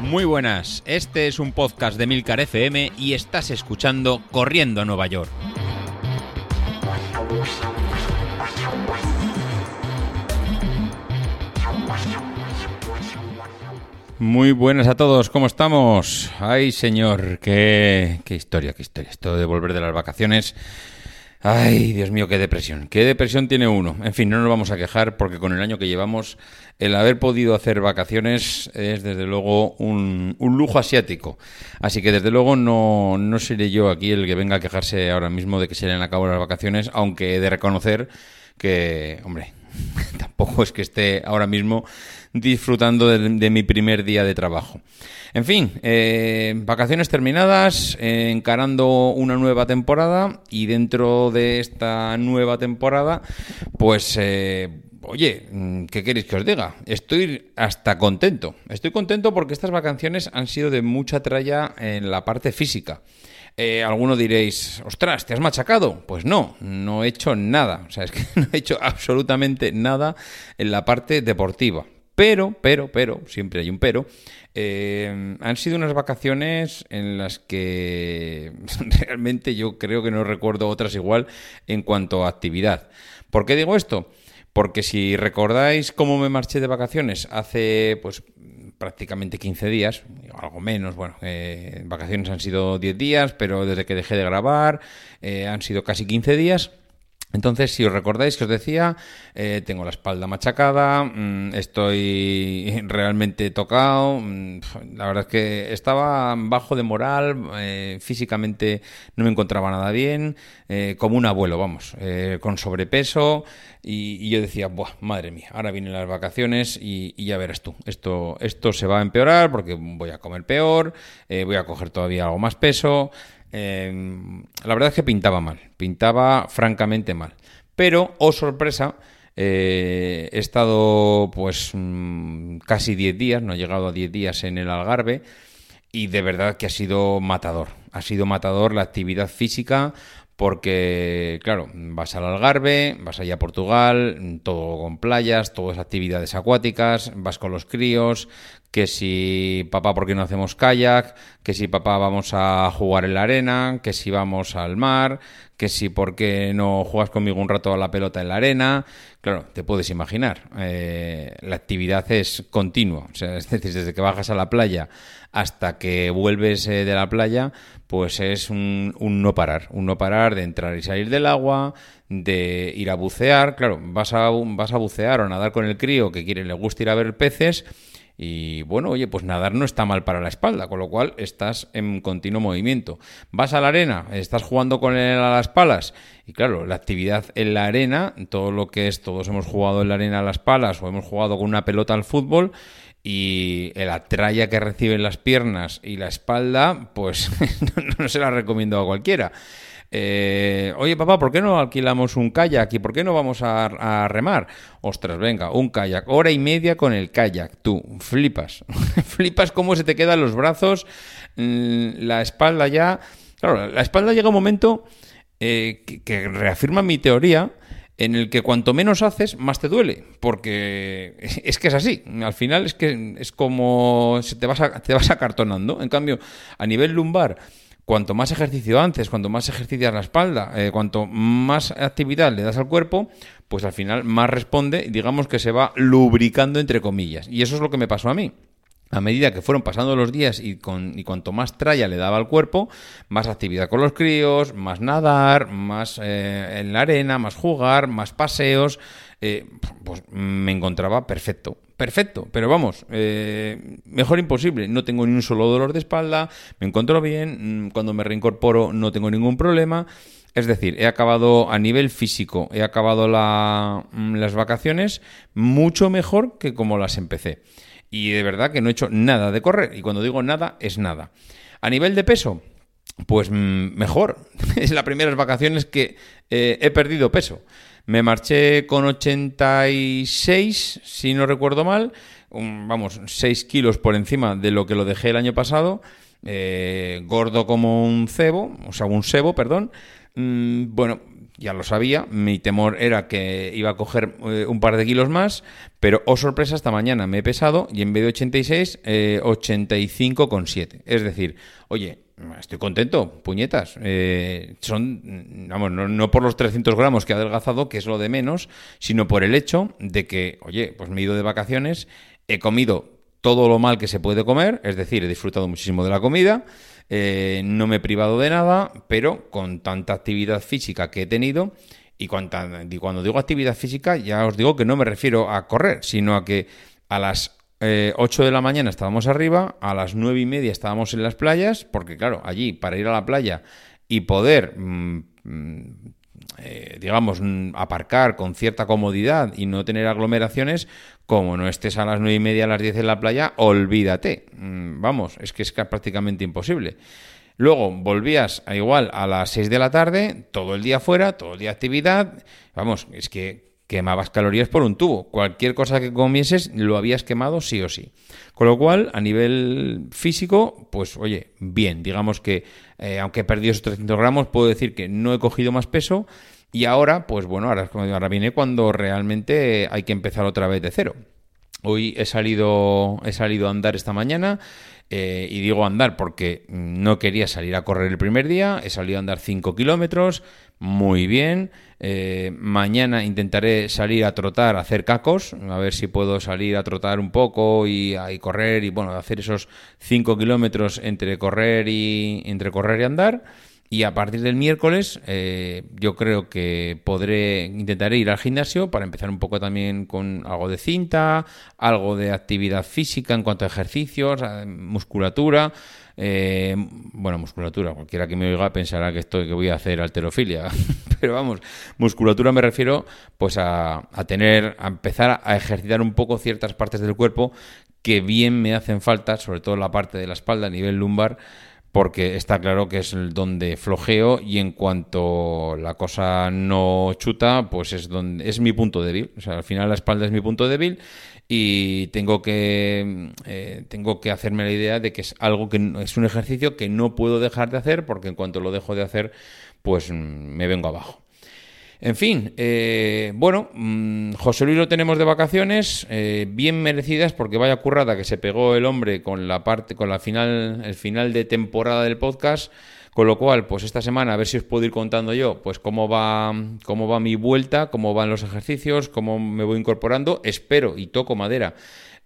Muy buenas, este es un podcast de Milcar FM y estás escuchando Corriendo a Nueva York. Muy buenas a todos, ¿cómo estamos? Ay, señor, qué, qué historia, qué historia. Esto de volver de las vacaciones. Ay, Dios mío, qué depresión. Qué depresión tiene uno. En fin, no nos vamos a quejar porque con el año que llevamos, el haber podido hacer vacaciones es desde luego un, un lujo asiático. Así que desde luego no, no seré yo aquí el que venga a quejarse ahora mismo de que se le han acabado las vacaciones, aunque he de reconocer que, hombre, tampoco es que esté ahora mismo disfrutando de, mi primer día de trabajo. En fin, eh, vacaciones terminadas, eh, encarando una nueva temporada y dentro de esta nueva temporada, pues... Eh, oye, ¿qué queréis que os diga? Estoy hasta contento. Estoy contento porque estas vacaciones han sido de mucha tralla en la parte física. Alguno diréis, ostras, ¿te has machacado? Pues no, no he hecho nada. O sea, es que no he hecho absolutamente nada en la parte deportiva. Pero, pero, pero, siempre hay un pero, eh, han sido unas vacaciones en las que realmente yo creo que no recuerdo otras igual en cuanto a actividad. ¿Por qué digo esto? Porque si recordáis cómo me marché de vacaciones hace pues prácticamente 15 días, algo menos, bueno, eh, vacaciones han sido 10 días, pero desde que dejé de grabar eh, han sido casi 15 días. Entonces, si os recordáis que os decía, eh, tengo la espalda machacada, mm, estoy realmente tocado, mm, la verdad es que estaba bajo de moral, eh, físicamente no me encontraba nada bien, eh, como un abuelo, vamos, con sobrepeso, y, yo decía, Buah, madre mía, ahora vienen las vacaciones y, y, ya verás tú, esto, esto se va a empeorar porque voy a comer peor, voy a coger todavía algo más peso. Em, la verdad es que pintaba mal, pintaba francamente mal. Pero, oh sorpresa, eh, he estado pues mm, casi 10 días, no he llegado a 10 días en el Algarve y de verdad que ha sido matador. Ha sido matador la actividad física porque, claro, vas al Algarve, vas allá a Portugal, todo con playas, todas actividades acuáticas, vas con los críos, que si papá, ¿por qué no hacemos kayak? Que si papá, vamos a jugar en la arena, que si vamos al mar, que si, ¿por qué no juegas conmigo un rato a la pelota en la arena? Claro, te puedes imaginar, eh, la actividad es continua, o sea, es decir, desde que bajas a la playa hasta que vuelves eh, de la playa, pues es un, un, no parar, un no parar de entrar y salir del agua, de ir a bucear, claro, vas a, vas a bucear o nadar con el crío que quiere, le gusta ir a ver peces, y bueno, oye, pues nadar no está mal para la espalda, con lo cual estás en continuo movimiento. Vas a la arena, estás jugando con él a las palas. Y claro, la actividad en la arena, todo lo que es, todos hemos jugado en la arena a las palas o hemos jugado con una pelota al fútbol y la tralla que reciben las piernas y la espalda, pues no se la recomiendo a cualquiera. Eh, Oye, papá, ¿por qué no alquilamos un kayak y por qué no vamos a, remar? Ostras, venga, un kayak, hora y media con el kayak. Tú, flipas. flipas cómo se te quedan los brazos, mm, la espalda ya. Claro, la espalda llega un momento eh, que, reafirma mi teoría en el que cuanto menos haces, más te duele. Porque es que es así. Al final es que es como se te vas, te vas acartonando. En cambio, a nivel lumbar cuanto más ejercicio antes, cuanto más ejercicias la espalda, eh, cuanto más actividad le das al cuerpo, pues al final más responde, digamos que se va lubricando entre comillas. Y eso es lo que me pasó a mí. A medida que fueron pasando los días y, con, y cuanto más tralla le daba al cuerpo, más actividad con los críos, más nadar, más eh, en la arena, más jugar, más paseos, eh, pues me encontraba perfecto perfecto, pero vamos, eh, mejor imposible. No tengo ni un solo dolor de espalda, me encuentro bien, mm, cuando me reincorporo no tengo ningún problema. Es decir, he acabado a nivel físico, he acabado mm, las vacaciones mucho mejor que como las empecé. Y de verdad que no he hecho nada de correr. Y cuando digo nada, es nada. A nivel de peso, pues mm, mejor. es las primeras vacaciones que eh, he perdido peso. Me marché con 86, si no recuerdo mal, vamos, 6 kilos por encima de lo que lo dejé el año pasado, eh, gordo como un cebo, o sea, un sebo, perdón. Mm, bueno, ya lo sabía, mi temor era que iba a coger eh, un par de kilos más, pero, oh sorpresa, esta mañana me he pesado y en vez de 86, eh, 85,7. Es decir, oye, estoy contento, puñetas. Eh, son, vamos, no, no, por los 300 gramos que ha adelgazado, que es lo de menos, sino por el hecho de que, oye, pues me he ido de vacaciones, he comido todo lo mal que se puede comer, es decir, he disfrutado muchísimo de la comida, eh, no me he privado de nada, pero con tanta actividad física que he tenido, y cuando digo actividad física, ya os digo que no me refiero a correr, sino a que a las 8 eh, de la mañana estábamos arriba, a las 9 y media estábamos en las playas, porque claro, allí para ir a la playa y poder mm, mm, eh, digamos, aparcar con cierta comodidad y no tener aglomeraciones, como no estés a las nueve y media, a las 10 en la playa, olvídate. Mm, vamos, es que es prácticamente imposible. Luego volvías a igual a las 6 de la tarde, todo el día fuera, todo el día actividad. Vamos, es que quemabas calorías por un tubo. Cualquier cosa que comieses lo habías quemado sí o sí. Con lo cual, a nivel físico, pues oye, bien, digamos que eh, aunque he perdido esos 300 gramos, puedo decir que no he cogido más peso y ahora, pues bueno, ahora, ahora viene cuando realmente hay que empezar otra vez de cero. Hoy he salido, he salido a andar esta mañana eh, y digo andar porque no quería salir a correr el primer día, he salido a andar 5 kilómetros, muy bien. Eh, mañana intentaré salir a trotar, a hacer cacos, a ver si puedo salir a trotar un poco y, a, correr y bueno, hacer esos 5 kilómetros entre correr y entre correr y andar. Y a partir del miércoles eh, yo creo que podré, intentaré ir al gimnasio para empezar un poco también con algo de cinta, algo de actividad física en cuanto a ejercicios, musculatura. Eh, bueno, musculatura, cualquiera que me oiga pensará que esto que voy a hacer alterofilia, pero vamos, musculatura me refiero pues a, a tener, a empezar a ejercitar un poco ciertas partes del cuerpo que bien me hacen falta, sobre todo la parte de la espalda a nivel lumbar, porque está claro que es donde flojeo y en cuanto la cosa no chuta, pues es donde es mi punto débil. O sea, al final la espalda es mi punto débil y tengo que eh, tengo que hacerme la idea de que es algo que es un ejercicio que no puedo dejar de hacer porque en cuanto lo dejo de hacer, pues mm, me vengo abajo. En fin, eh, bueno, mm, José Luis lo tenemos de vacaciones, eh, bien merecidas porque vaya currada que se pegó el hombre con la parte, con la final, el final de temporada del podcast. Con lo cual, pues esta semana a ver si os puedo ir contando yo, pues cómo va, cómo va mi vuelta, cómo van los ejercicios, cómo me voy incorporando. Espero y toco madera.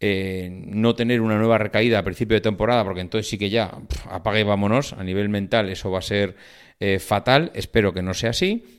Eh, no tener una nueva recaída a principio de temporada, porque entonces sí que ya apague y vámonos. A nivel mental eso va a ser fatal. Espero que no sea así.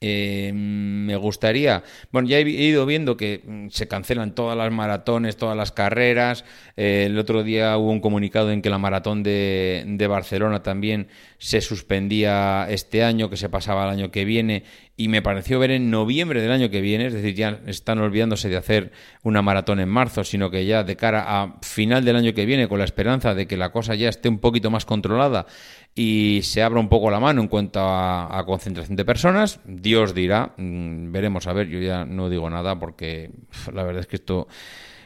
Eh, me gustaría, bueno, ya he ido viendo que mm, se cancelan todas las maratones, todas las carreras. Eh, el otro día hubo un comunicado en que la maratón de, de, Barcelona también se suspendía este año, que se pasaba al año que viene. Y me pareció ver en noviembre del año que viene, es decir, ya están olvidándose de hacer una maratón en marzo, sino que ya de cara a final del año que viene, con la esperanza de que la cosa ya esté un poquito más controlada y se abra un poco la mano en cuanto a, concentración de personas. Dios dirá, mm, veremos a ver, yo ya no digo nada porque la verdad es que esto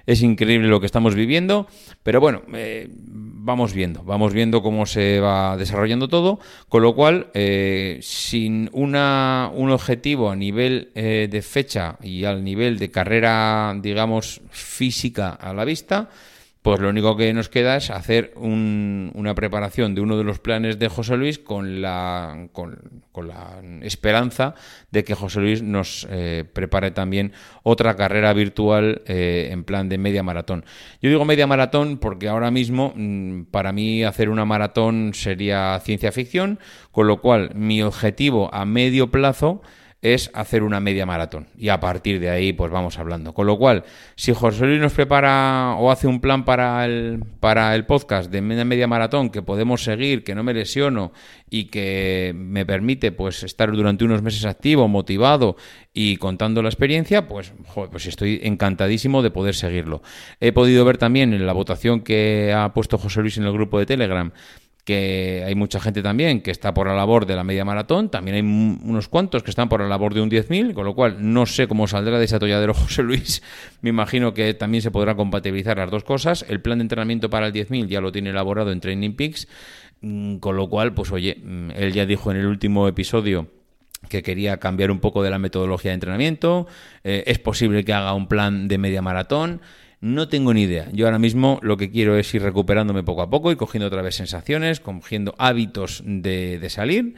es increíble lo que estamos viviendo, pero bueno, eh, vamos viendo, vamos viendo cómo se va desarrollando todo, con lo cual, eh, sin una, un objetivo a nivel eh, de fecha y al nivel de carrera, digamos, física a la vista, pues lo único que nos queda es hacer una preparación de uno de los planes de José Luis con la, con, la esperanza de que José Luis nos eh, prepare también otra carrera virtual eh, en plan de media maratón. Yo digo media maratón porque ahora mismo mm, para mí hacer una maratón sería ciencia ficción, con lo cual mi objetivo a medio plazo es hacer una media maratón. Y a partir de ahí, pues vamos hablando. Con lo cual, si José Luis nos prepara o hace un plan para el, para el podcast de media, media maratón que podemos seguir, que no me lesiono y que me permite pues estar durante unos meses activo, motivado y contando la experiencia, pues, pues estoy encantadísimo de poder seguirlo. He podido ver también en la votación que ha puesto José Luis en el grupo de Telegram que hay mucha gente también que está por la labor de la media maratón, también hay unos cuantos que están por la labor de un 10.000, con lo cual no sé cómo saldrá de ese atolladero José Luis, me imagino que también se podrá compatibilizar las dos cosas, el plan de entrenamiento para el 10.000 ya lo tiene elaborado en Training Peaks, mm, con lo cual, pues oye, mm, él ya dijo en el último episodio que quería cambiar un poco de la metodología de entrenamiento. Eh, es posible que haga un plan de media maratón. No tengo ni idea. Yo ahora mismo lo que quiero es ir recuperándome poco a poco y cogiendo otra vez sensaciones, cogiendo hábitos de, de salir.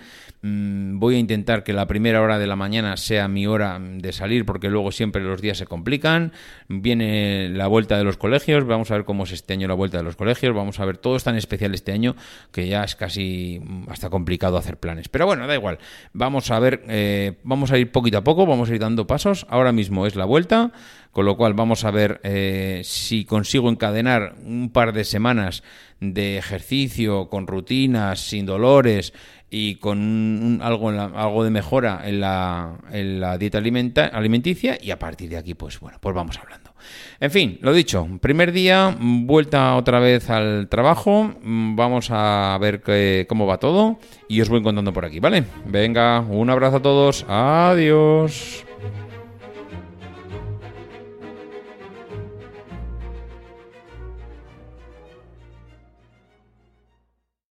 Mm, voy a intentar que la primera hora de la mañana sea mi hora de salir porque luego siempre los días se complican. Viene la vuelta de los colegios, vamos a ver cómo es este año la vuelta de los colegios, vamos a ver, todo es tan especial este año que ya es casi mm, hasta complicado hacer planes. Pero bueno, da igual. Vamos a ver, eh, vamos a ir poquito a poco, vamos a ir dando pasos. Ahora mismo es la vuelta, con lo cual vamos a ver eh, si consigo encadenar un par de semanas de ejercicio con rutinas, sin dolores y con algo, algo de mejora en la, en la dieta alimenta, alimenticia y a partir de aquí, pues bueno, pues vamos hablando. En fin, lo dicho, primer día, vuelta otra vez al trabajo, vamos a ver cómo va todo y os voy contando por aquí, ¿vale? Venga, un abrazo a todos, adiós.